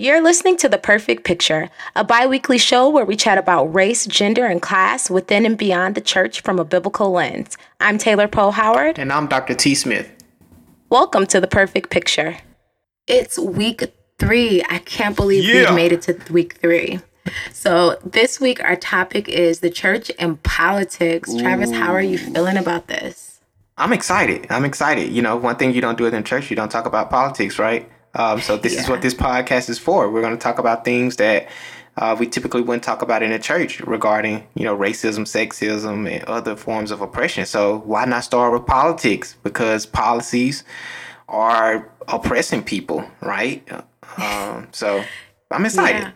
You're listening to The Perfect Picture, a bi weekly show where we chat about race, gender, and class within and beyond the church from a biblical lens. I'm Taylor Poe Howard. And I'm Dr. T. Smith. Welcome to The Perfect Picture. It's week three. I can't believe yeah. we've made it to week three. So, this week, our topic is the church and politics. Ooh. Travis, how are you feeling about this? I'm excited. I'm excited. You know, one thing you don't do in church, you don't talk about politics, right? Um, so this yeah. is what this podcast is for. We're going to talk about things that uh, we typically wouldn't talk about in a church regarding, you know, racism, sexism, and other forms of oppression. So why not start with politics? Because policies are oppressing people, right? Um, so I'm excited. Yeah.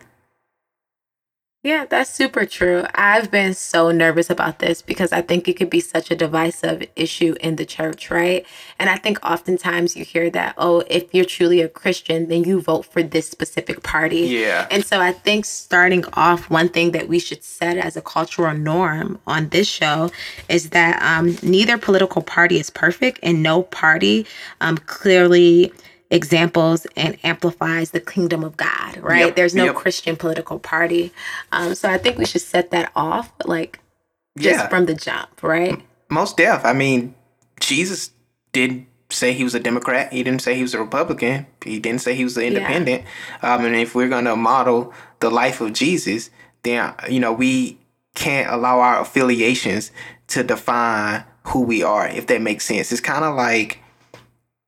Yeah, that's super true. I've been so nervous about this because I think it could be such a divisive issue in the church, right? And I think oftentimes you hear that, oh, if you're truly a Christian, then you vote for this specific party. Yeah. And so I think starting off, one thing that we should set as a cultural norm on this show is that um, neither political party is perfect and no party um, clearly examples and amplifies the kingdom of God, right? Yep, There's no yep. Christian political party. Um, so I think we should set that off, like, just yeah. from the jump, right? Most deaf. I mean, Jesus didn't say he was a Democrat. He didn't say he was a Republican. He didn't say he was an independent. Yeah. Um, and if we're going to model the life of Jesus, then, you know, we can't allow our affiliations to define who we are, if that makes sense. It's kind of like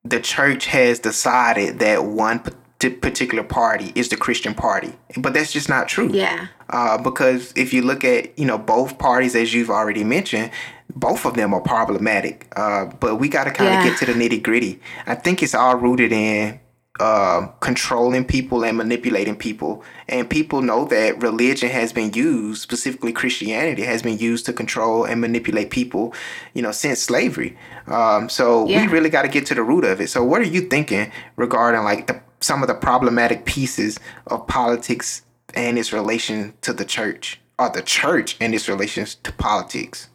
the church has decided that one particular party is the Christian party, but that's just not true. Yeah. Uh, because if you look at you know both parties, as you've already mentioned, both of them are problematic. Uh, but we got to kind of yeah. get to the nitty gritty. I think it's all rooted in uh, controlling people and manipulating people. And people know that religion has been used, specifically Christianity, has been used to control and manipulate people, you know, since slavery. Um, so yeah. we really got to get to the root of it. So what are you thinking regarding like the, some of the problematic pieces of politics and its relation to the church, or the church and its relations to politics?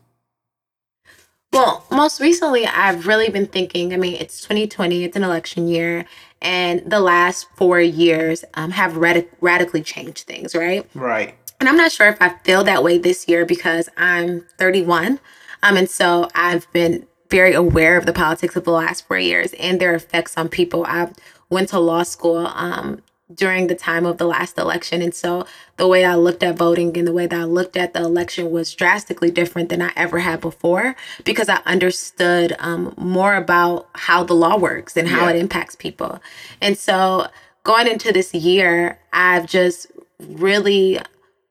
Well, most recently, I've really been thinking. I mean, it's 2020, it's an election year, and the last four years um, have rad- radically changed things, right? Right. And I'm not sure if I feel that way this year because I'm 31. Um, and so I've been very aware of the politics of the last four years and their effects on people. I went to law school um, during the time of the last election. And so the way I looked at voting and the way that I looked at the election was drastically different than I ever had before because I understood um, more about how the law works and how yeah. it impacts people. And so going into this year, I've just really,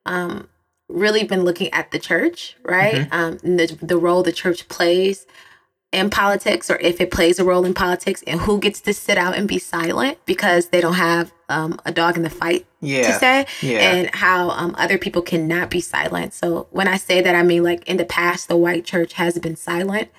um, really been looking at the church, right? Mm-hmm. Um, the, the role the church plays in politics or if it plays a role in politics and who gets to sit out and be silent because they don't have um, a dog in the fight yeah. to say yeah. and how um, other people cannot be silent so when i say that i mean like in the past the white church has been silent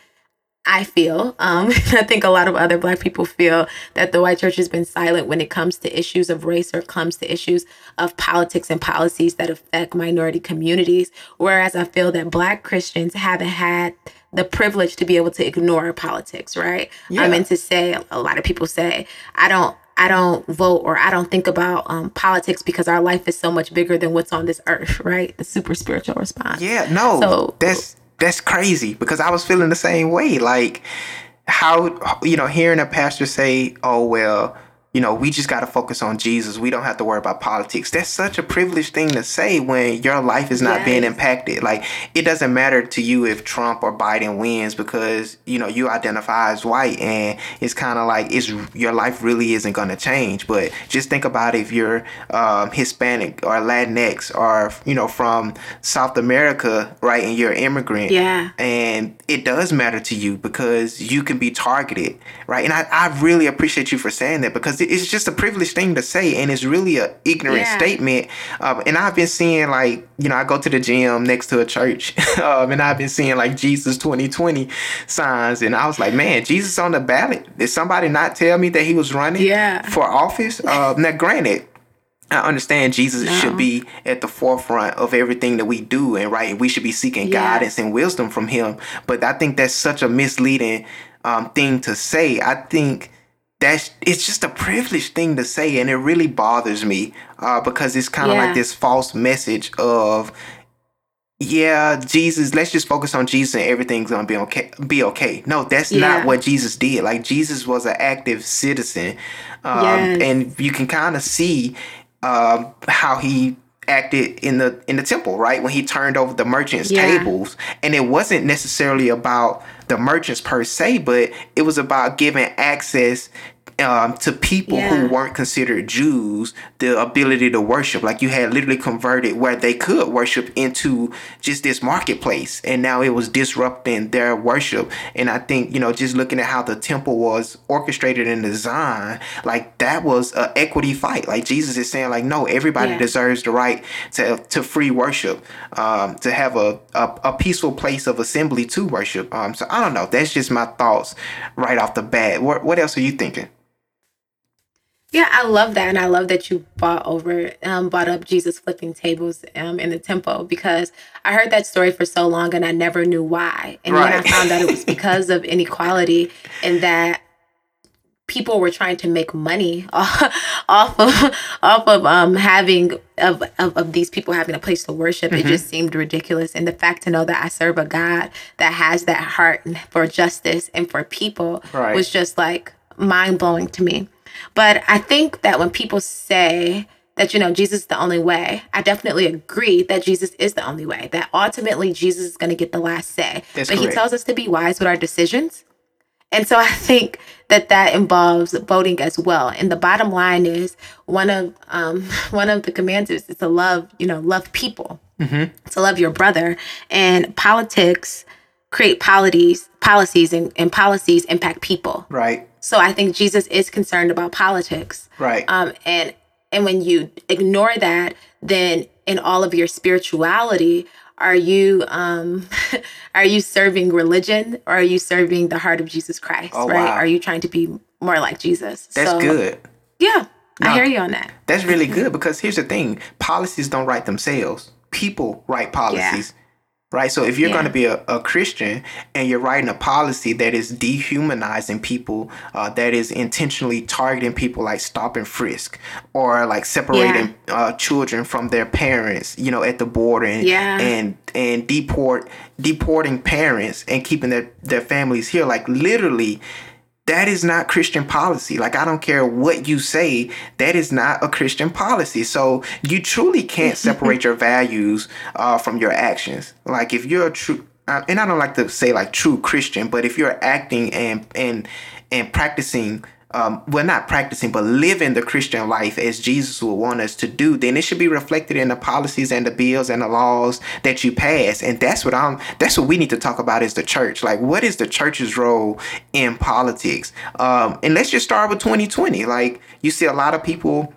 i feel um, i think a lot of other black people feel that the white church has been silent when it comes to issues of race or comes to issues of politics and policies that affect minority communities whereas i feel that black christians haven't had the privilege to be able to ignore politics, right? Yeah. I mean to say a lot of people say, I don't I don't vote or I don't think about um, politics because our life is so much bigger than what's on this earth, right? The super spiritual response. Yeah, no, so, that's that's crazy because I was feeling the same way. Like how you know, hearing a pastor say, "Oh well, you know, we just got to focus on Jesus. We don't have to worry about politics. That's such a privileged thing to say when your life is not yes. being impacted. Like, it doesn't matter to you if Trump or Biden wins because, you know, you identify as white and it's kind of like it's your life really isn't going to change. But just think about if you're um, Hispanic or Latinx or, you know, from South America, right, and you're an immigrant. Yeah. And it does matter to you because you can be targeted, right? And I, I really appreciate you for saying that because it's just a privileged thing to say, and it's really an ignorant yeah. statement. Um, and I've been seeing like you know I go to the gym next to a church, um, and I've been seeing like Jesus 2020 signs, and I was like, man, Jesus on the ballot. Did somebody not tell me that he was running yeah. for office? Uh, now, granted. I understand Jesus no. should be at the forefront of everything that we do, and right, we should be seeking yeah. guidance and wisdom from Him. But I think that's such a misleading um, thing to say. I think that's it's just a privileged thing to say, and it really bothers me uh, because it's kind of yeah. like this false message of yeah, Jesus, let's just focus on Jesus and everything's gonna be okay. Be okay. No, that's yeah. not what Jesus did. Like Jesus was an active citizen, um, yes. and you can kind of see um, how he acted in the in the temple, right? When he turned over the merchants' yeah. tables, and it wasn't necessarily about the merchants per se, but it was about giving access um, to people yeah. who weren't considered Jews the ability to worship. Like you had literally converted where they could worship into just this marketplace, and now it was disrupting their worship. And I think you know, just looking at how the temple was orchestrated and designed, like that was an equity fight. Like Jesus is saying, like no, everybody yeah. deserves the right to to free worship, um, to have a, a, a peaceful place of assembly to worship. Um, so I don't know. That's just my thoughts right off the bat. What what else are you thinking? Yeah, I love that, and I love that you brought over, um, brought up Jesus flipping tables um, in the temple because I heard that story for so long and I never knew why, and right. then I found out it was because of inequality and that people were trying to make money off, off of off of um having of, of, of these people having a place to worship. Mm-hmm. It just seemed ridiculous, and the fact to know that I serve a God that has that heart for justice and for people right. was just like mind blowing to me. But I think that when people say that, you know, Jesus is the only way, I definitely agree that Jesus is the only way, that ultimately Jesus is going to get the last say. That's but correct. he tells us to be wise with our decisions. And so I think that that involves voting as well. And the bottom line is one of um, one of the commands is to love, you know, love people, mm-hmm. to love your brother. And politics create policies, policies, and, and policies impact people. Right. So I think Jesus is concerned about politics. Right. Um, and and when you ignore that, then in all of your spirituality, are you um are you serving religion or are you serving the heart of Jesus Christ? Oh, right? Wow. Are you trying to be more like Jesus? That's so, good. Yeah. No, I hear you on that. That's really good because here's the thing policies don't write themselves. People write policies. Yeah right? So if you're yeah. going to be a, a, Christian and you're writing a policy that is dehumanizing people, uh, that is intentionally targeting people like stop and frisk, or like separating yeah. uh, children from their parents, you know, at the border, and yeah. and and deport deporting parents and keeping their their families here, like literally that is not Christian policy. Like, I don't care what you say, that is not a Christian policy. So, you truly can't separate your values uh, from your actions. Like, if you're a true, uh, and I don't like to say like true Christian, but if you're acting and and and practicing um, well, not practicing, but living the Christian life as Jesus would want us to do, then it should be reflected in the policies and the bills and the laws that you pass. And that's what I'm. That's what we need to talk about is the church. Like, what is the church's role in politics? Um, and let's just start with 2020. Like, you see a lot of people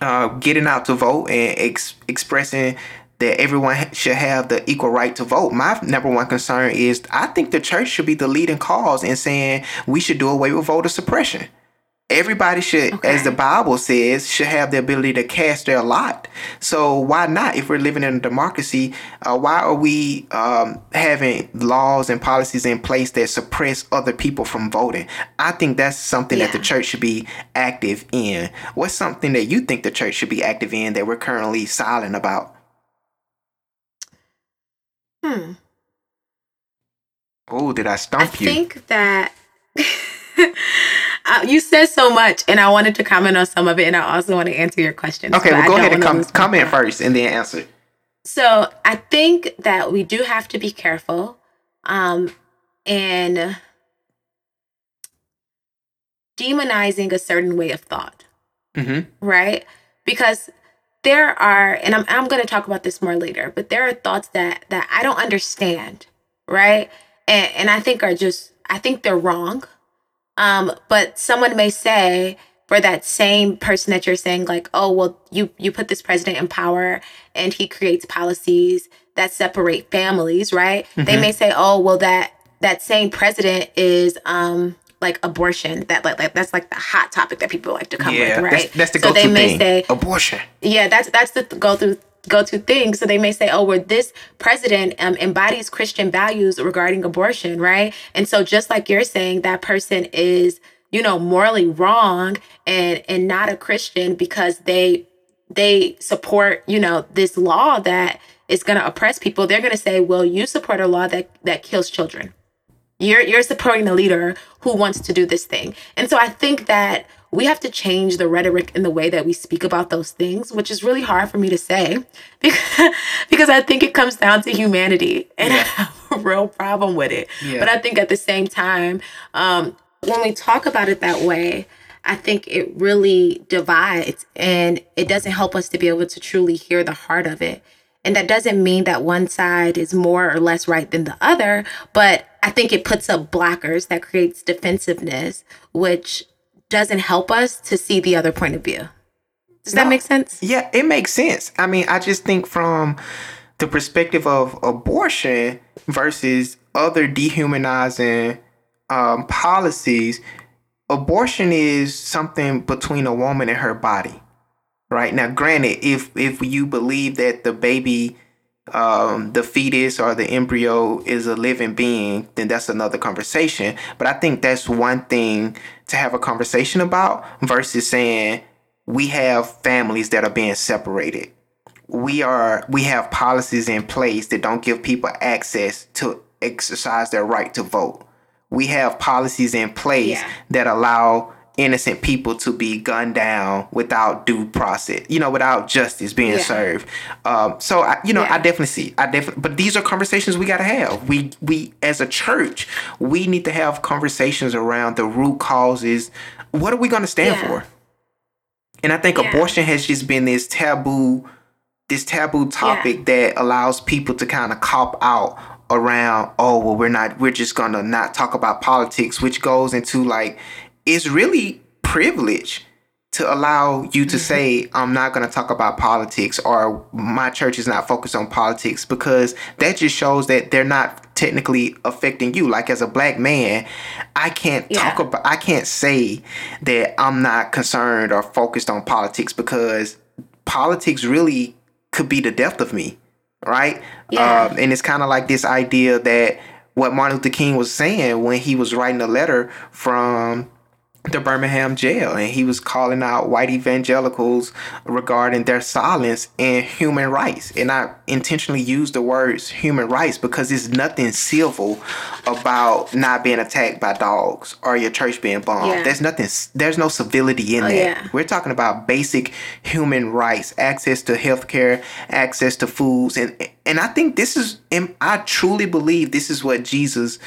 uh, getting out to vote and ex- expressing that everyone should have the equal right to vote. My number one concern is I think the church should be the leading cause in saying we should do away with voter suppression. Everybody should, okay. as the Bible says, should have the ability to cast their lot. So why not? If we're living in a democracy, uh, why are we um, having laws and policies in place that suppress other people from voting? I think that's something yeah. that the church should be active in. What's something that you think the church should be active in that we're currently silent about? Hmm. Oh, did I stump I you? I think that uh, you said so much, and I wanted to comment on some of it, and I also want to answer your question. Okay, well, go ahead and com- comment first, and then answer. So I think that we do have to be careful, um, in demonizing a certain way of thought, mm-hmm. right? Because there are, and I'm I'm going to talk about this more later, but there are thoughts that that I don't understand, right? And and I think are just I think they're wrong. Um, but someone may say for that same person that you're saying like, oh well, you you put this president in power and he creates policies that separate families, right? Mm-hmm. They may say, oh well, that that same president is um like abortion that like, like that's like the hot topic that people like to come yeah, with right that's, that's the so they may thing. say abortion yeah that's that's the go through go to thing so they may say oh well this president um, embodies christian values regarding abortion right and so just like you're saying that person is you know, morally wrong and and not a Christian because they they support, you know, this law that is going to oppress people, they're going to say, "Well, you support a law that that kills children." You're you're supporting the leader who wants to do this thing. And so I think that we have to change the rhetoric in the way that we speak about those things, which is really hard for me to say because, because I think it comes down to humanity and yeah. I have a real problem with it. Yeah. But I think at the same time, um, when we talk about it that way, I think it really divides and it doesn't help us to be able to truly hear the heart of it. And that doesn't mean that one side is more or less right than the other, but I think it puts up blockers that creates defensiveness, which doesn't help us to see the other point of view. Does no, that make sense? Yeah, it makes sense. I mean, I just think from the perspective of abortion versus other dehumanizing um, policies, abortion is something between a woman and her body, right? Now, granted, if if you believe that the baby, um, the fetus or the embryo is a living being, then that's another conversation. But I think that's one thing to have a conversation about versus saying we have families that are being separated. We are we have policies in place that don't give people access to exercise their right to vote we have policies in place yeah. that allow innocent people to be gunned down without due process, you know, without justice being yeah. served. Um, so I, you know, yeah. I definitely see, I definitely, but these are conversations we got to have. We, we, as a church, we need to have conversations around the root causes. What are we going to stand yeah. for? And I think abortion has just been this taboo, this taboo topic that allows people to kind of cop out around oh well we're not we're just gonna not talk about politics which goes into like it's really privilege to allow you to mm-hmm. say i'm not going to talk about politics or my church is not focused on politics because that just shows that they're not technically affecting you like as a black man i can't yeah. talk about i can't say that i'm not concerned or focused on politics because politics really could be the death of me right? Yeah. Um, and it's kind of like this idea that what Martin Luther King was saying when he was writing a letter from the Birmingham jail, and he was calling out white evangelicals regarding their silence in human rights. And I intentionally use the words human rights because there's nothing civil about not being attacked by dogs or your church being bombed. Yeah. There's nothing. There's no civility in oh, that. Yeah. We're talking about basic human rights, access to healthcare, access to foods, and and I think this is. I truly believe this is what Jesus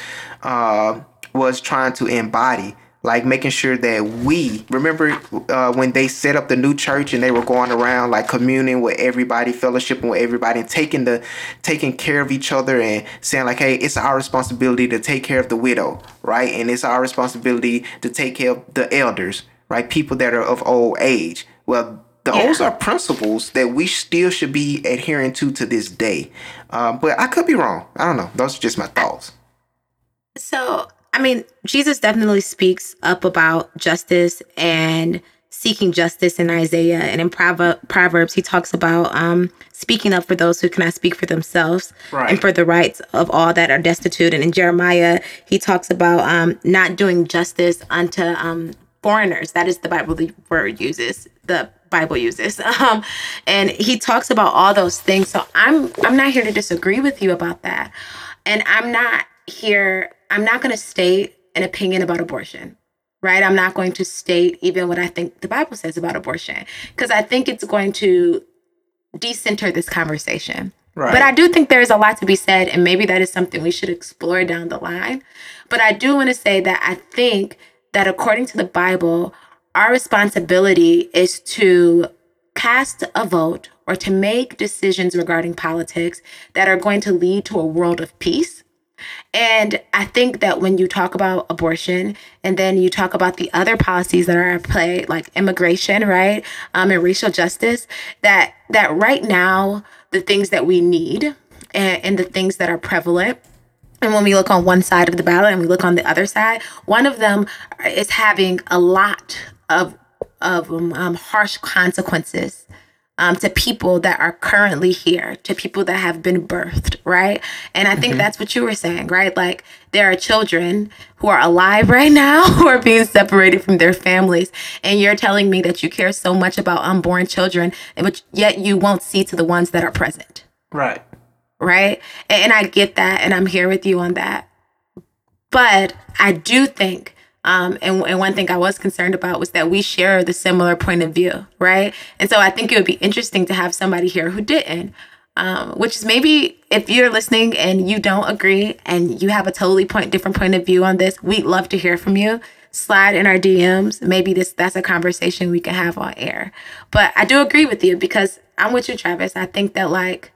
uh, was trying to embody like making sure that we remember uh, when they set up the new church and they were going around like communing with everybody fellowshipping with everybody and taking the taking care of each other and saying like hey it's our responsibility to take care of the widow right? And it's our responsibility to take care of the elders right? People that are of old age. Well those yeah. are principles that we still should be adhering to to this day. Uh, but i could be wrong. I don't know. Those are just my thoughts. So I mean, Jesus definitely speaks up about justice and seeking justice in Isaiah and in Proverbs, he talks about um, speaking up for those who cannot speak for themselves right. and for the rights of all that are destitute. And in Jeremiah, he talks about um, not doing justice unto um, foreigners. That is the Bible the word uses. The Bible uses. Um, and he talks about all those things. So I'm I'm not here to disagree with you about that. And I'm not here I'm not going to state an opinion about abortion, right? I'm not going to state even what I think the Bible says about abortion because I think it's going to decenter this conversation. Right. But I do think there is a lot to be said, and maybe that is something we should explore down the line. But I do want to say that I think that according to the Bible, our responsibility is to cast a vote or to make decisions regarding politics that are going to lead to a world of peace and I think that when you talk about abortion and then you talk about the other policies that are at play, like immigration, right, um, and racial justice, that that right now the things that we need and, and the things that are prevalent and when we look on one side of the ballot and we look on the other side, one of them is having a lot of of um, um, harsh consequences um, to people that are currently here, to people that have been birthed, right? And I think mm-hmm. that's what you were saying, right? Like there are children who are alive right now who are being separated from their families. And you're telling me that you care so much about unborn children, but yet you won't see to the ones that are present. Right. Right. And I get that. And I'm here with you on that. But I do think um, and, and one thing I was concerned about was that we share the similar point of view, right? And so I think it would be interesting to have somebody here who didn't. Um, which is maybe if you're listening and you don't agree and you have a totally point different point of view on this, we'd love to hear from you. Slide in our DMs. Maybe this that's a conversation we can have on air. But I do agree with you because I'm with you, Travis. I think that like,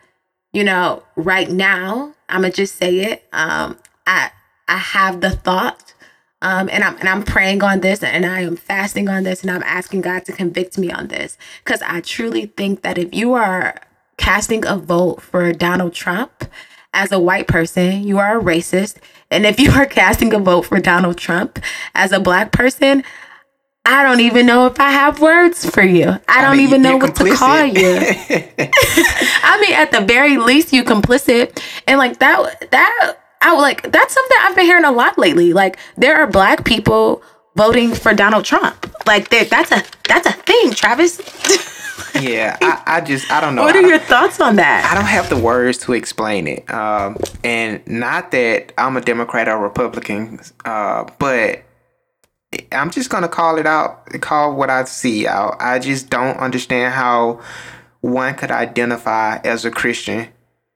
you know, right now, I'm gonna just say it. Um, I I have the thought um, and I'm and I'm praying on this and I am fasting on this and I'm asking God to convict me on this. Cause I truly think that if you are casting a vote for Donald Trump as a white person, you are a racist. And if you are casting a vote for Donald Trump as a black person, I don't even know if I have words for you. I, I don't mean, even know what complicit. to call you. I mean, at the very least, you complicit. And like that, that I like that's something I've been hearing a lot lately. Like there are black people voting for Donald Trump. Like that's a that's a thing, Travis. yeah, I, I, just I don't know. What are your thoughts on that? I don't have the words to explain it. Um, and not that I'm a Democrat or Republican, uh, but I'm just gonna call it out. Call what I see out. I just don't understand how one could identify as a Christian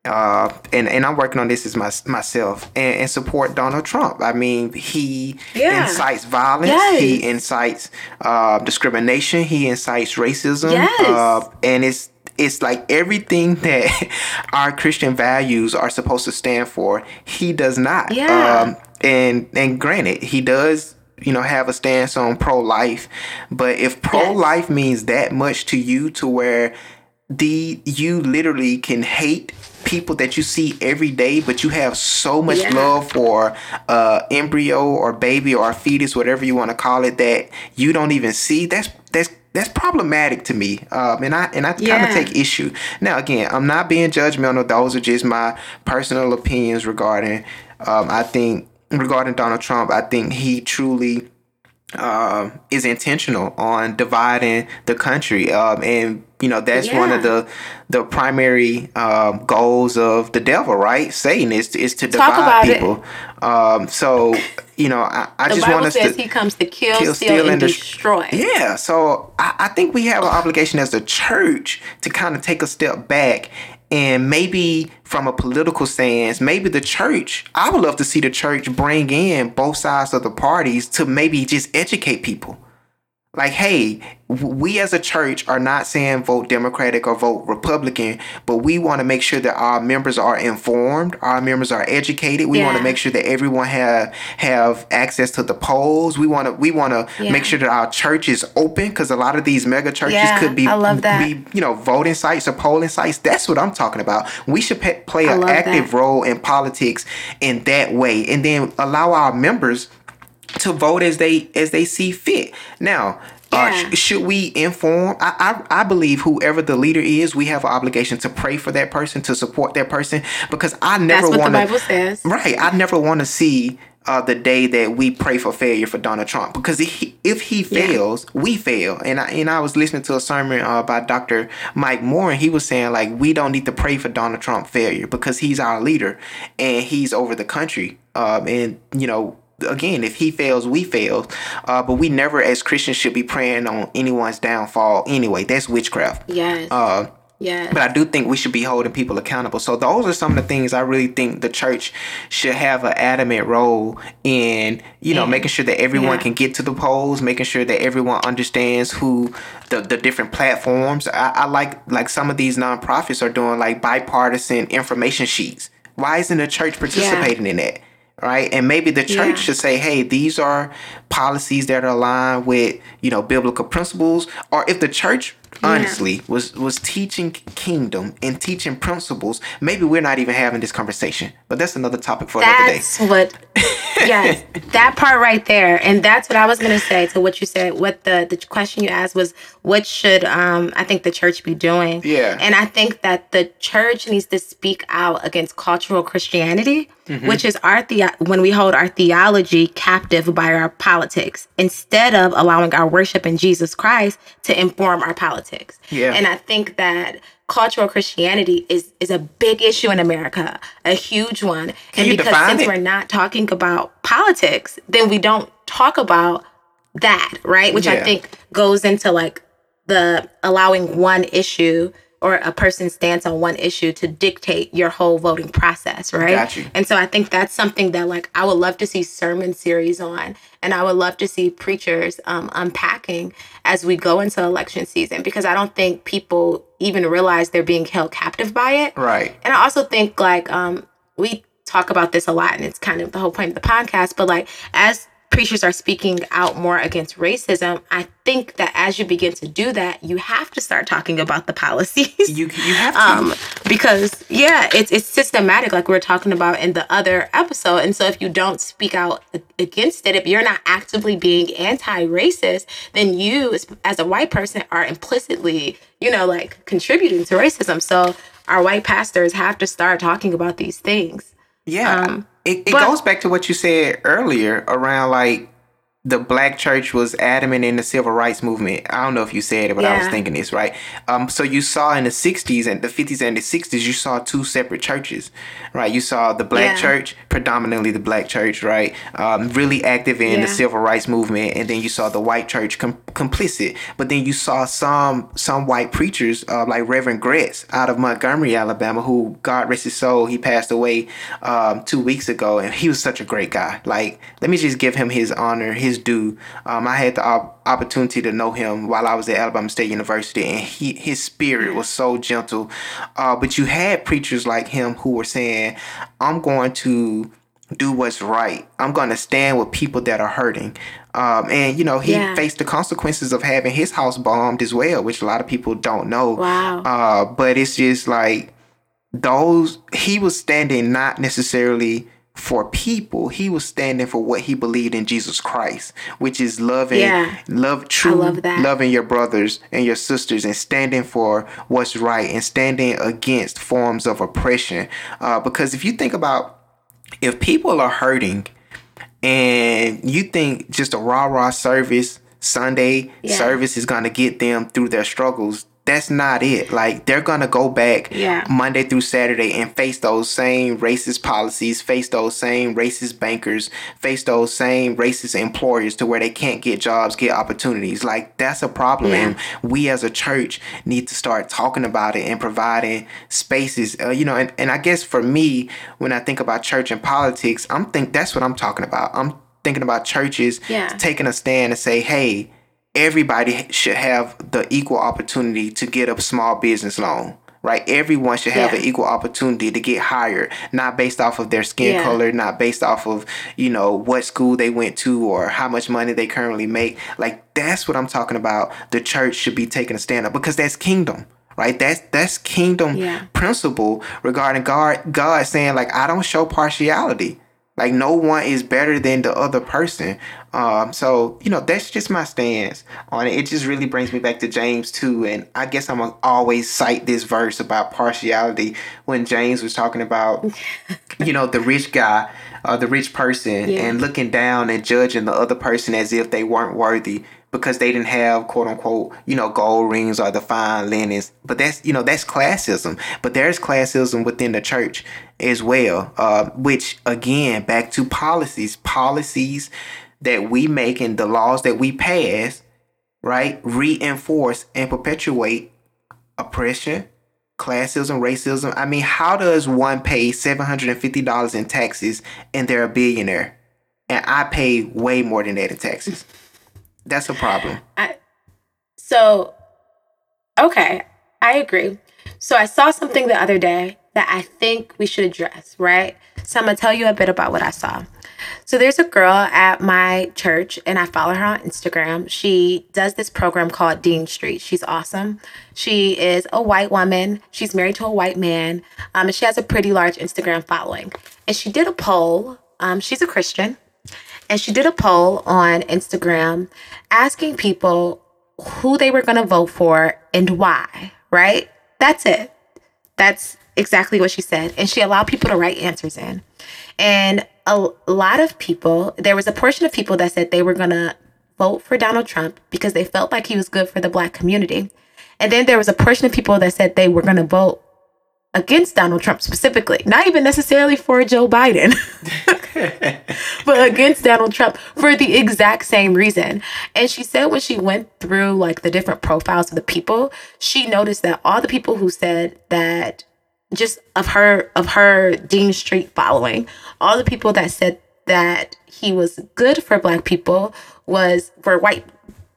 uh, and and I'm working on this as my, myself and, and support Donald Trump. I mean, he yeah. incites violence. Yes. He incites uh, discrimination. He incites racism. Yes. Uh, and it's it's like everything that our Christian values are supposed to stand for. He does not. Yeah. Um, and and granted, he does you know have a stance on pro life, but if pro life yes. means that much to you, to where the you literally can hate people that you see every day, but you have so much yeah. love for uh embryo or baby or fetus, whatever you want to call it, that you don't even see. That's that's that's problematic to me. Um, and I and I yeah. kind of take issue. Now again, I'm not being judgmental. Those are just my personal opinions regarding. Um, I think regarding Donald Trump, I think he truly uh, is intentional on dividing the country. Um, and you know that's yeah. one of the the primary um, goals of the devil, right? Satan is is to divide people. Um, so you know, I, I just want us says to he comes to kill, kill steal, steal, and, destroy. Yeah, so I, I think we have an obligation as a church to kind of take a step back and maybe from a political stance, maybe the church, I would love to see the church bring in both sides of the parties to maybe just educate people like hey we as a church are not saying vote democratic or vote republican but we want to make sure that our members are informed our members are educated we yeah. want to make sure that everyone have have access to the polls we want to we want to yeah. make sure that our church is open because a lot of these mega churches yeah, could be, I love that. be you know voting sites or polling sites that's what i'm talking about we should pe- play an active that. role in politics in that way and then allow our members to vote as they as they see fit. Now, uh, yeah. uh, should we inform? I, I I believe whoever the leader is, we have an obligation to pray for that person, to support that person, because I never want to. Right, I never want to see uh, the day that we pray for failure for Donald Trump because if he, if he fails, yeah. we fail. And I and I was listening to a sermon uh, by Dr. Mike Moore, and he was saying like we don't need to pray for Donald Trump failure because he's our leader and he's over the country. Um, and you know again, if he fails, we fail. Uh, but we never, as Christians, should be praying on anyone's downfall. Anyway, that's witchcraft. Yes. Uh, yeah. But I do think we should be holding people accountable. So those are some of the things I really think the church should have an adamant role in, you know, making sure that everyone yeah. can get to the polls, making sure that everyone understands who the, the different platforms. I, I like like some of these nonprofits are doing like bipartisan information sheets. Why isn't the church participating yeah. in that? Right? And maybe the church yeah. should say, hey, these are policies that are aligned with, you know, biblical principles. Or if the church honestly, yeah. was was teaching kingdom and teaching principles. Maybe we're not even having this conversation, but that's another topic for that's another day. That's what. yes, that part right there, and that's what I was gonna say to what you said. What the the question you asked was, what should um I think the church be doing? Yeah, and I think that the church needs to speak out against cultural Christianity mm-hmm. which is our the- when we hold our theology captive by our politics instead of allowing our worship in Jesus Christ to inform our politics. Yeah. And I think that cultural Christianity is is a big issue in America, a huge one. Can and because since it? we're not talking about politics, then we don't talk about that, right? Which yeah. I think goes into like the allowing one issue or a person's stance on one issue to dictate your whole voting process, right? Got you. And so I think that's something that like I would love to see sermon series on, and I would love to see preachers um, unpacking as we go into election season because I don't think people even realize they're being held captive by it. Right. And I also think like um, we talk about this a lot, and it's kind of the whole point of the podcast. But like as preachers are speaking out more against racism, I think that as you begin to do that, you have to start talking about the policies. You you have to um, because yeah, it's it's systematic, like we are talking about in the other episode. And so if you don't speak out against it, if you're not actively being anti-racist, then you as a white person are implicitly, you know, like contributing to racism. So our white pastors have to start talking about these things. Yeah. Um, it, it but, goes back to what you said earlier around like the black church was adamant in the civil rights movement. I don't know if you said it, but yeah. I was thinking this, right? Um, so you saw in the 60s and the 50s and the 60s, you saw two separate churches, right? You saw the black yeah. church, predominantly the black church, right? Um, really active in yeah. the civil rights movement. And then you saw the white church com- complicit. But then you saw some some white preachers, uh, like Reverend Graetz out of Montgomery, Alabama, who, God rest his soul, he passed away um, two weeks ago. And he was such a great guy. Like, let me just give him his honor, his due. Um, I had the op- opportunity to know him while I was at Alabama State University, and he his spirit was so gentle. Uh, but you had preachers like him who were saying, "I'm going to." do what's right. I'm going to stand with people that are hurting. Um, and, you know, he yeah. faced the consequences of having his house bombed as well, which a lot of people don't know. Wow. Uh, but it's just like those, he was standing not necessarily for people. He was standing for what he believed in Jesus Christ, which is loving, yeah, love, true, love loving your brothers and your sisters, and standing for what's right and standing against forms of oppression. Uh, because if you think about, if people are hurting, and you think just a rah rah service Sunday yeah. service is going to get them through their struggles, that's not it. Like they're gonna go back yeah. Monday through Saturday and face those same racist policies, face those same racist bankers, face those same racist employers to where they can't get jobs, get opportunities. Like that's a problem, yeah. and we as a church need to start talking about it and providing spaces. Uh, you know, and, and I guess for me, when I think about church and politics, I'm think that's what I'm talking about. I'm thinking about churches yeah. taking a stand and say, hey everybody should have the equal opportunity to get a small business loan right? Everyone should have yeah. an equal opportunity to get hired, not based off of their skin yeah. color, not based off of, you know, what school they went to or how much money they currently make. Like that's what I'm talking about. The church should be taking a stand up because that's kingdom. Right, that's that's kingdom yeah. principle regarding God. God saying like, I don't show partiality. Like no one is better than the other person. Um, so you know that's just my stance on it. It just really brings me back to James too, and I guess I'm gonna always cite this verse about partiality when James was talking about, you know, the rich guy, uh, the rich person, yeah. and looking down and judging the other person as if they weren't worthy because they didn't have quote unquote, you know, gold rings or the fine linens. But that's you know that's classism. But there's classism within the church as well, uh, which again back to policies, policies that we make and the laws that we pass, right, reinforce and perpetuate oppression, classism, racism. I mean, how does one pay seven hundred and fifty dollars in taxes and they're a billionaire, and I pay way more than that in taxes? That's a problem. I, so, okay, I agree. So I saw something the other day that I think we should address, right? So I'm gonna tell you a bit about what I saw. So there's a girl at my church, and I follow her on Instagram. She does this program called Dean Street. She's awesome. She is a white woman. She's married to a white man, um, and she has a pretty large Instagram following. And she did a poll. Um, she's a Christian, and she did a poll on Instagram asking people who they were to vote for and why. Right? That's it. That's exactly what she said. And she allowed people to write answers in. And a lot of people, there was a portion of people that said they were going to vote for Donald Trump because they felt like he was good for the black community. And then there was a portion of people that said they were going to vote against Donald Trump specifically, not even necessarily for Joe Biden, but against Donald Trump for the exact same reason. And she said when she went through like the different profiles of the people, she noticed that all the people who said that just of her of her Dean Street following, all the people that said that he was good for black people was for white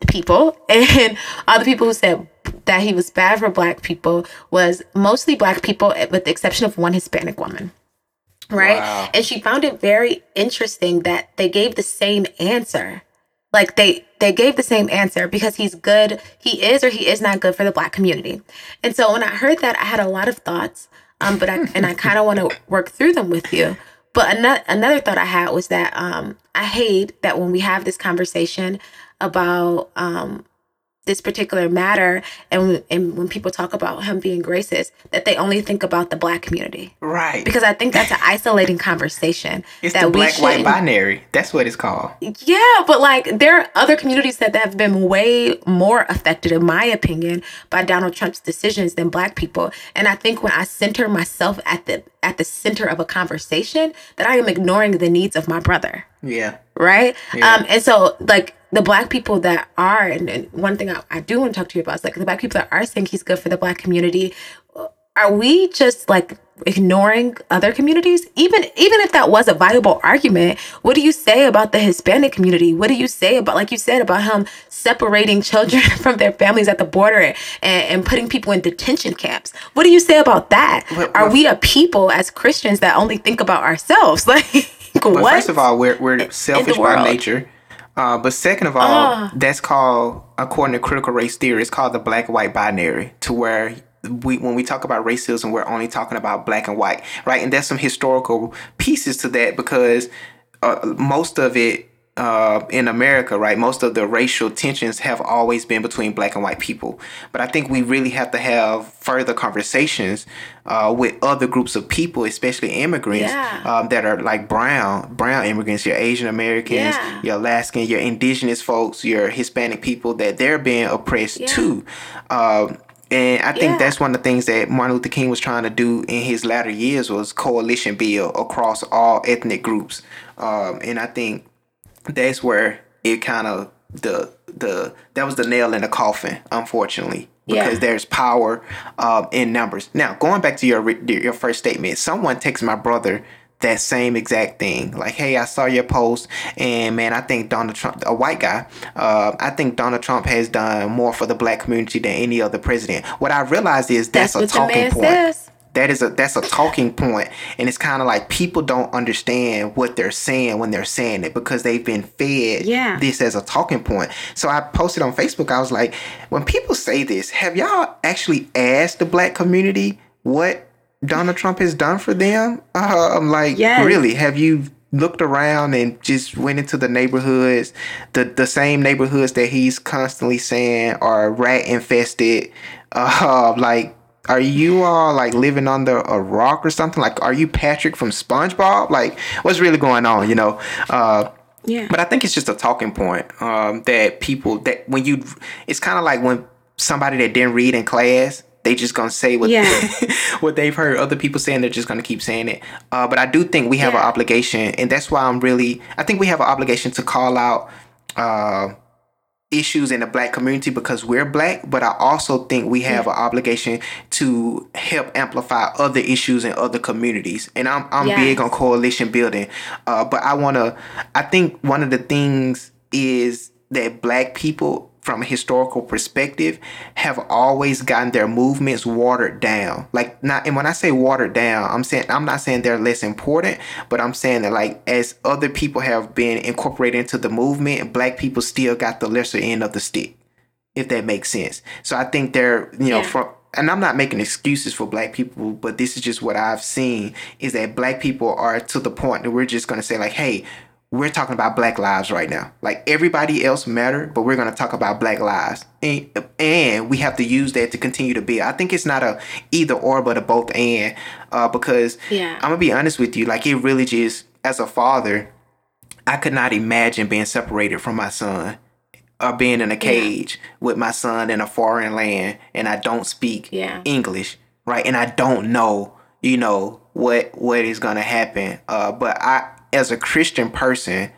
people and all the people who said that he was bad for black people was mostly black people with the exception of one Hispanic woman. Right? Wow. And she found it very interesting that they gave the same answer. Like they they gave the same answer because he's good, he is or he is not good for the black community. And so when I heard that I had a lot of thoughts um, but I and I kind of want to work through them with you. But another another thought I had was that um, I hate that when we have this conversation about um, this particular matter and, and when people talk about him being racist that they only think about the black community. Right. Because i think that's an isolating conversation it's that the black white binary. That's what it's called. Yeah but like there are other communities that have been way more affected in my opinion by donald trump's decisions than black people. And i think when i center myself at the at the center of a conversation that i am ignoring the needs of my brother. Yeah. Right? Yeah. um and so like the black people that are, and, and one thing I, I do want to talk to you about is like the black people that are saying he's good for the black community. Are we just like ignoring other communities? Even even if that was a viable argument, what do you say about the Hispanic community? What do you say about, like you said, about him separating children from their families at the border and, and putting people in detention camps? What do you say about that? Are we a people as Christians that only think about ourselves? Like, what? First of all, we're we're selfish by nature. Uh, but second of all, uh. that's called, according to critical race theory, it's called the black white binary, to where we when we talk about racism, we're only talking about black and white, right? And there's some historical pieces to that because uh, most of it uh, in America, right, most of the racial tensions have always been between black and white people. But I think we really have to have further conversations uh, with other groups of people, especially immigrants yeah. um, that are like brown, brown immigrants, your Asian Americans, yeah. your Alaskan, your indigenous folks, your Hispanic people that they're being oppressed yeah. too. Um, and I think yeah. that's one of the things that Martin Luther King was trying to do in his latter years was coalition build across all ethnic groups. Um, and I think that's where it kind of the the that was the nail in the coffin, unfortunately, because yeah. there's power um, in numbers. Now, going back to your your first statement, someone texted my brother that same exact thing. Like, hey, I saw your post, and man, I think Donald Trump, a white guy, uh, I think Donald Trump has done more for the black community than any other president. What I realized is that's, that's a talking point. Says that is a that's a talking point and it's kind of like people don't understand what they're saying when they're saying it because they've been fed yeah. this as a talking point so i posted on facebook i was like when people say this have y'all actually asked the black community what donald trump has done for them uh, i'm like yes. really have you looked around and just went into the neighborhoods the the same neighborhoods that he's constantly saying are rat infested uh like are you all like living under a rock or something? Like, are you Patrick from SpongeBob? Like, what's really going on? You know? Uh, yeah. But I think it's just a talking point um, that people that when you, it's kind of like when somebody that didn't read in class, they just gonna say what yeah. what they've heard other people saying. They're just gonna keep saying it. Uh, but I do think we have yeah. an obligation, and that's why I'm really. I think we have an obligation to call out. Uh, issues in the black community because we're black, but I also think we have yeah. an obligation to help amplify other issues in other communities. And I'm I'm yes. big on coalition building. Uh, but I wanna I think one of the things is that black people from a historical perspective have always gotten their movements watered down like not and when i say watered down i'm saying i'm not saying they're less important but i'm saying that like as other people have been incorporated into the movement black people still got the lesser end of the stick if that makes sense so i think they're you know Yeah. from and I'm not making excuses for black people, but this is just what I've seen is that black people are to the point that we're just going to say like, "Hey, we're talking about black lives right now. Like everybody else matter, but we're going to talk about black lives." And, and we have to use that to continue to be. I think it's not a either or but a both and uh because Yeah. I'm going to be honest with you, like it really just as a father, I could not imagine being separated from my son or being in a cage with my son in a foreign land and I don't speak Yeah. English, right? And I don't know, you know, what what is gonna happen. Uh, but I, as a Christian person,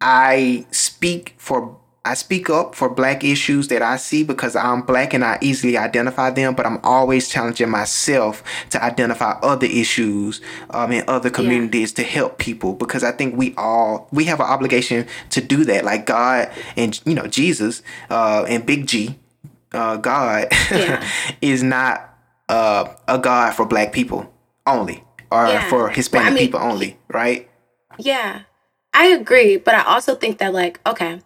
I speak for I speak up for black issues that I see because I'm black and I easily identify them, but I'm always challenging myself to identify other issues um, in other communities to help people because I think we all we have an obligation to do that. Like God and you know Jesus uh, and Big G, uh, God Yeah. is not uh, a God for black people only or Yeah. for Hispanic Well, I mean, people only, right? Yeah, I agree, but I also think that like okay,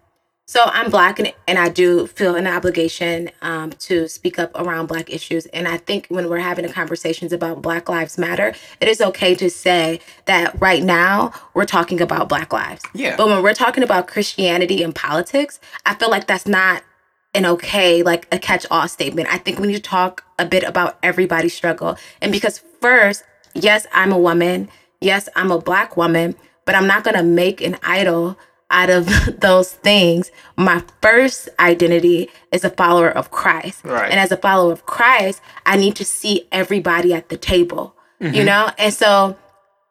so I'm black and and I do feel an obligation um, to speak up around black issues, and I think when we're having the conversations about Black Lives Matter, it is okay to say that right now we're talking about Black lives. Yeah. But when we're talking about Christianity and politics, I feel like that's not an okay like a catch-all statement. I think we need to talk a bit about everybody's struggle, and because first, yes, I'm a woman. Yes, I'm a black woman, but I'm not going to make an idol out of those things. My first identity is a follower of Christ. Right. And as a follower of Christ, I need to see everybody at the table, you mm-hmm. know? And so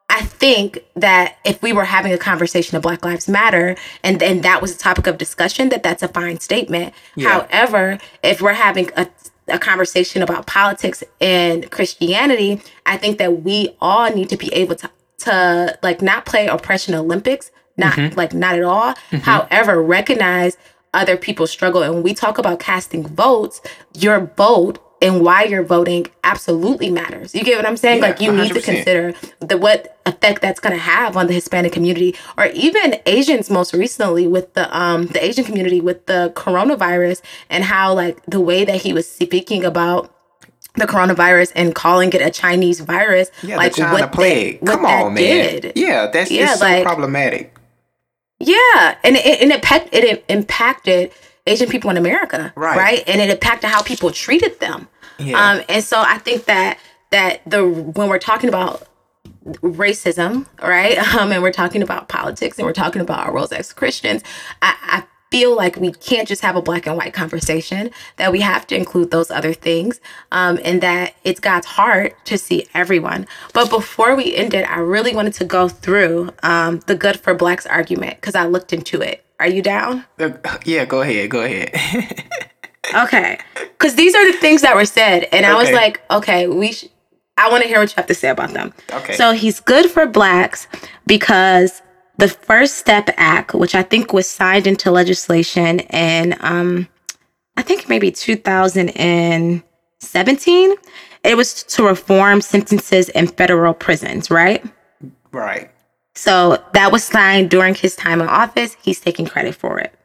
I think that if we were having a conversation of Black Lives Matter and and that was a topic of discussion, that that's a fine statement. Yeah. However, if we're having a a conversation about politics and Christianity, I think that we all need to be able to to like not play oppression Olympics, not like not at all. However, recognize other people's struggle. And when we talk about casting votes, your vote and why you're voting absolutely matters. You get what I'm saying? Yeah, like you need to consider the what effect that's going to have on the Hispanic community or even Asians most recently with the um the Asian community with the coronavirus and how like the way that he was speaking about the coronavirus and calling it a Chinese virus Yeah, like the China what plague. That, Come on, man. did. Yeah, that's Yeah, it's so like- problematic. Yeah, and it, and it, impact, it impacted Asian people in America, Right. right? And it impacted how people treated them. Yeah. Um, and so I think that that the when we're talking about racism, right, um, and we're talking about politics, and we're talking about our roles as Christians, I, I feel like we can't just have a black and white conversation. That we have to include those other things, um, and that it's God's heart to see everyone. But before we end it, I really wanted to go through um, the good for blacks argument because I looked into it. Are you down? Uh, Yeah, go ahead. Go ahead. Okay. Because these are the things that were said. And I was like, okay, we sh- I want to hear what you have to say about them. Okay. So he's good for blacks because the First Step Act, which I think was signed into legislation in, um, I think maybe 2017, it was to reform sentences in federal prisons, right? right. So that was signed during his time in office. He's taking credit for it.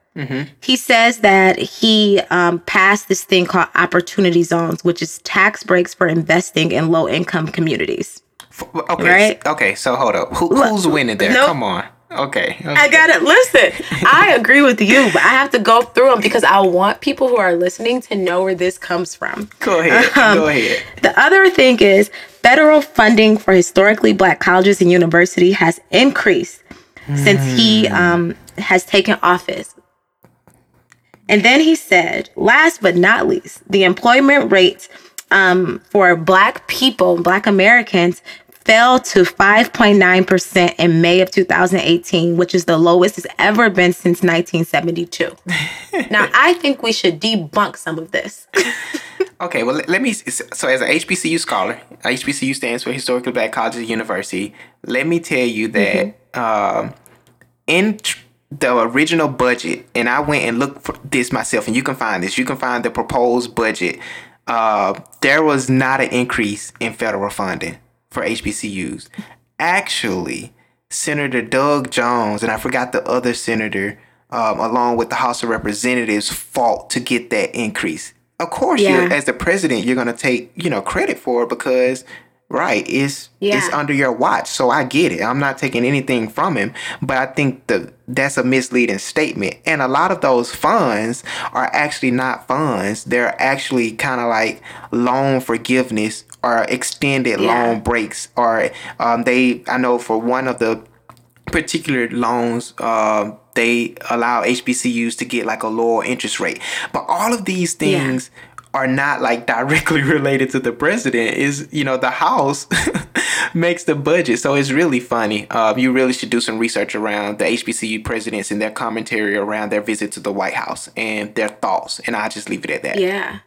He says that he um, passed this thing called opportunity zones, which is tax breaks for investing in low income communities. Okay. Right? Okay. So hold up. Who, who's winning there? Nope. Come on. Okay. okay. I got it. Listen, I agree with you, but I have to go through them because I want people who are listening to know where this comes from. Go ahead. Um, go ahead. The other thing is federal funding for historically black colleges and university has increased since he um, has taken office. And then he said, last but not least, the employment rates um, for black people, black Americans, fell to 5.9% in May of 2018, which is the lowest it's ever been since 1972. now, I think we should debunk some of this. Okay, well, let, me. So, as an HBCU scholar, HBCU stands for Historically Black Colleges and University. Let me tell you that Mm-hmm. um, in tr- the original budget, and I went and looked for this myself, and you can find this. You can find the proposed budget. Uh, there was not an increase in federal funding for HBCUs. Actually, Senator Doug Jones, and I forgot the other senator, um, along with the House of Representatives, fought to get that increase. Of course, yeah. as the president, you're gonna take you know credit for it because right it's yeah. it's under your watch so i get it i'm not taking anything from him but i think the that's a misleading statement and a lot of those funds are actually not funds they're actually kind of like loan forgiveness or extended yeah. loan breaks or um, they i know for one of the particular loans uh, they allow hbcus to get like a lower interest rate. But all of these things yeah are not like directly related to the president. Is you know the house makes the budget. So it's really funny. Um, you really should do some research around the hbcu presidents and their commentary around their visit to the white house and their thoughts. And i'll just leave it at that. Yeah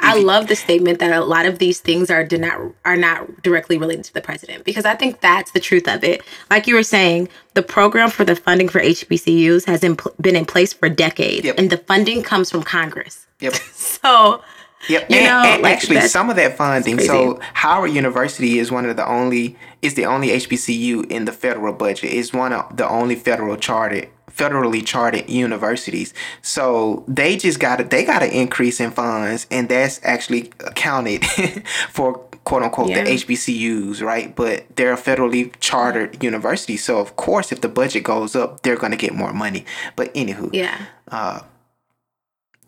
I love the statement that a lot of these things are do not are not directly related to the president because I think that's the truth of it. Like you were saying, the program for the funding for HBCUs has in, been in place for decades, yep. and the funding comes from Congress. Yep. so. Yep. You and, know, and like actually, some of that funding. So Howard University is one of the only is the only HBCU in the federal budget. Is one of the only federal chartered federally chartered universities. So they just got a, they got an increase in funds, and that's actually accounted for quote unquote yeah. the HBCUs, right? But they're a federally chartered university, so of course, if the budget goes up, they're going to get more money. But anywho, yeah. Uh,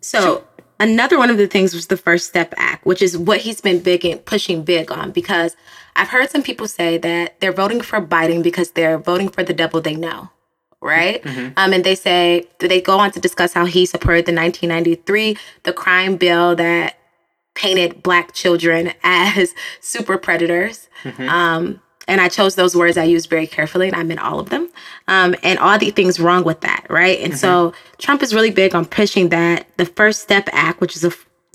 so. Another one of the things was the First Step Act, which is what he's been big in, pushing big on because I've heard some people say that they're voting for Biden because they're voting for the devil they know right? Mm-hmm. Um, and they say they go on to discuss how he supported the 1993 the crime bill that painted black children as super predators. Mm-hmm. Um, and I chose those words I used very carefully, and I meant all of them. Um, and all the things wrong with that, right? And mm-hmm. so Trump is really big on pushing that the First Step Act, which is a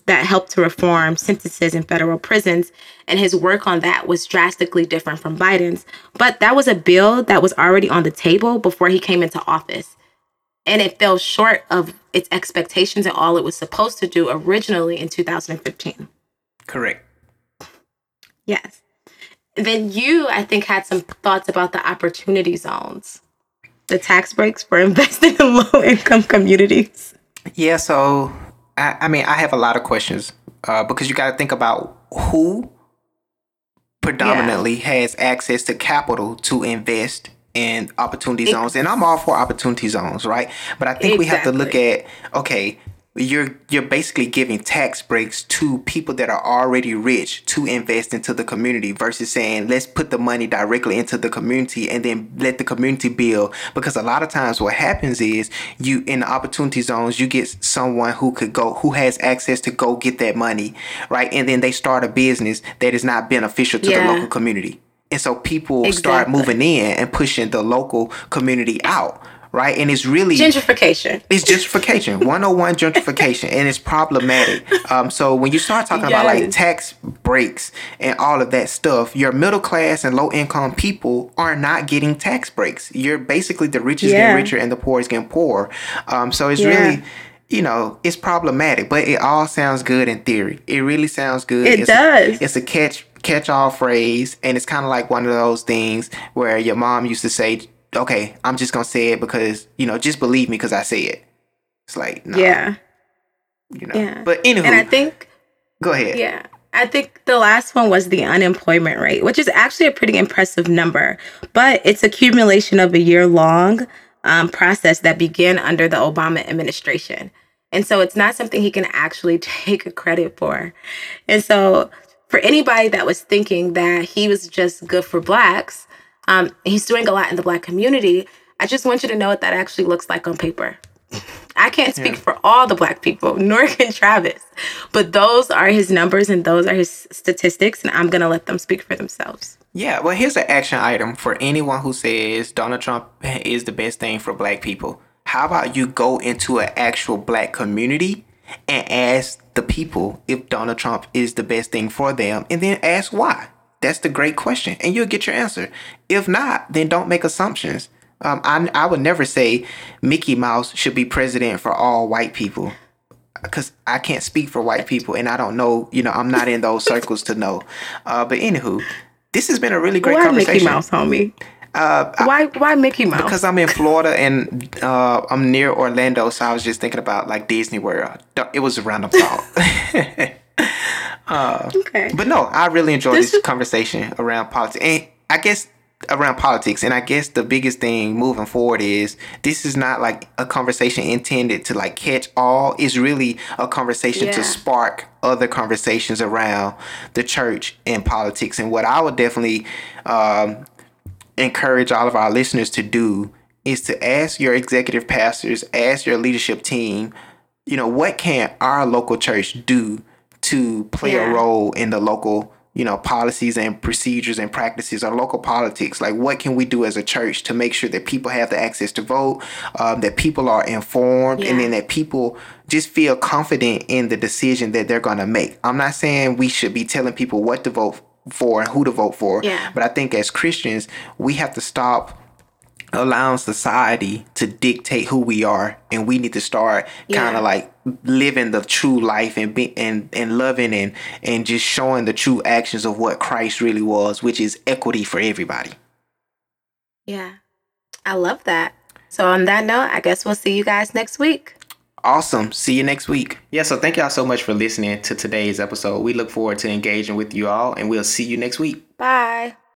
that helped to reform sentences in federal prisons. And his work on that was drastically different from Biden's. But that was a bill that was already on the table before he came into office. And it fell short of its expectations and all it was supposed to do originally in 2015. Correct. Yes. then you, I think, had some thoughts about the opportunity zones, the tax breaks for investing in low income communities. Yeah, so I, I mean, I have a lot of questions uh, because you got to think about who predominantly yeah. has access to capital to invest in opportunity zones. And I'm all for opportunity zones, right? But I think exactly. we have to look at okay, you're you're basically giving tax breaks to people that are already rich to invest into the community versus saying let's put the money directly into the community and then let the community build because a lot of times what happens is you in the opportunity zones you get someone who could go who has access to go get that money right and then they start a business that is not beneficial to yeah. the local community and so people exactly. start moving in and pushing the local community out right? And it's really gentrification. It's gentrification, 101 gentrification, and it's problematic. Um, so when you start talking yes. about like tax breaks and all of that stuff, your middle class and low income people are not getting tax breaks. You're basically the rich is yeah. getting richer and the poor is getting poorer. Um, so it's yeah. really you know, it's problematic, but it all sounds good in theory. It really sounds good. It it's does. A, it's a catch catch all phrase, and it's kind of like one of those things where your mom used to say, okay, I'm just gonna say it because you know, just believe me because I say it. It's like nah, yeah, you know. Yeah. But anyway, and I think go ahead. Yeah. I think the last one was the unemployment rate, which is actually a pretty impressive number, but it's accumulation of a year long um, process that began under the Obama administration. And so it's not something he can actually take a credit for. And so for anybody that was thinking that he was just good for blacks, um, he's doing a lot in the black community. I just want you to know what that actually looks like on paper. I can't speak yeah. for all the black people, nor can Travis, but those are his numbers and those are his statistics, and I'm going to let them speak for themselves. Yeah, well, here's an action item for anyone who says Donald Trump is the best thing for black people. How about you go into an actual black community and ask the people if Donald Trump is the best thing for them, and then ask why? That's the great question, and you'll get your answer. If not, then don't make assumptions. Um, I I would never say Mickey Mouse should be president for all white people because I can't speak for white people and I don't know, you know, I'm not in those circles to know. Uh, but anywho, this has been a really great Why conversation. Mickey Mouse, homie? Uh, Why why Mickey Mouse? because I'm in Florida and uh, I'm near Orlando, so I was just thinking about like Disney World. It was a random thought. okay. but no, I really enjoyed This this, is- conversation around politics, and I guess around politics. And I guess the biggest thing moving forward is this is not like a conversation intended to like catch all. It's really a conversation to spark other conversations around the church and politics. And what I would definitely um, encourage all of our listeners to do is to ask your executive pastors, ask your leadership team, you know, what can our local church do to play Yeah. a role in the local, you know, policies and procedures and practices or local politics? Like, what can we do as a church to make sure that people have the access to vote, um, that people are informed, and then that people just feel confident in the decision that they're going to make? I'm not saying we should be telling people what to vote for and who to vote for, Yeah. but I think as Christians, we have to stop allowing society to dictate who we are and we need to start kind of like living the true life and be and and loving and and just showing the true actions of what Christ really was which is equity for everybody Yeah. I love that. So on that note, I guess we'll see you guys next week. awesome see you next week yeah so thank y'all so much for listening to today's episode we look forward to engaging with you all and we'll see you next week Bye.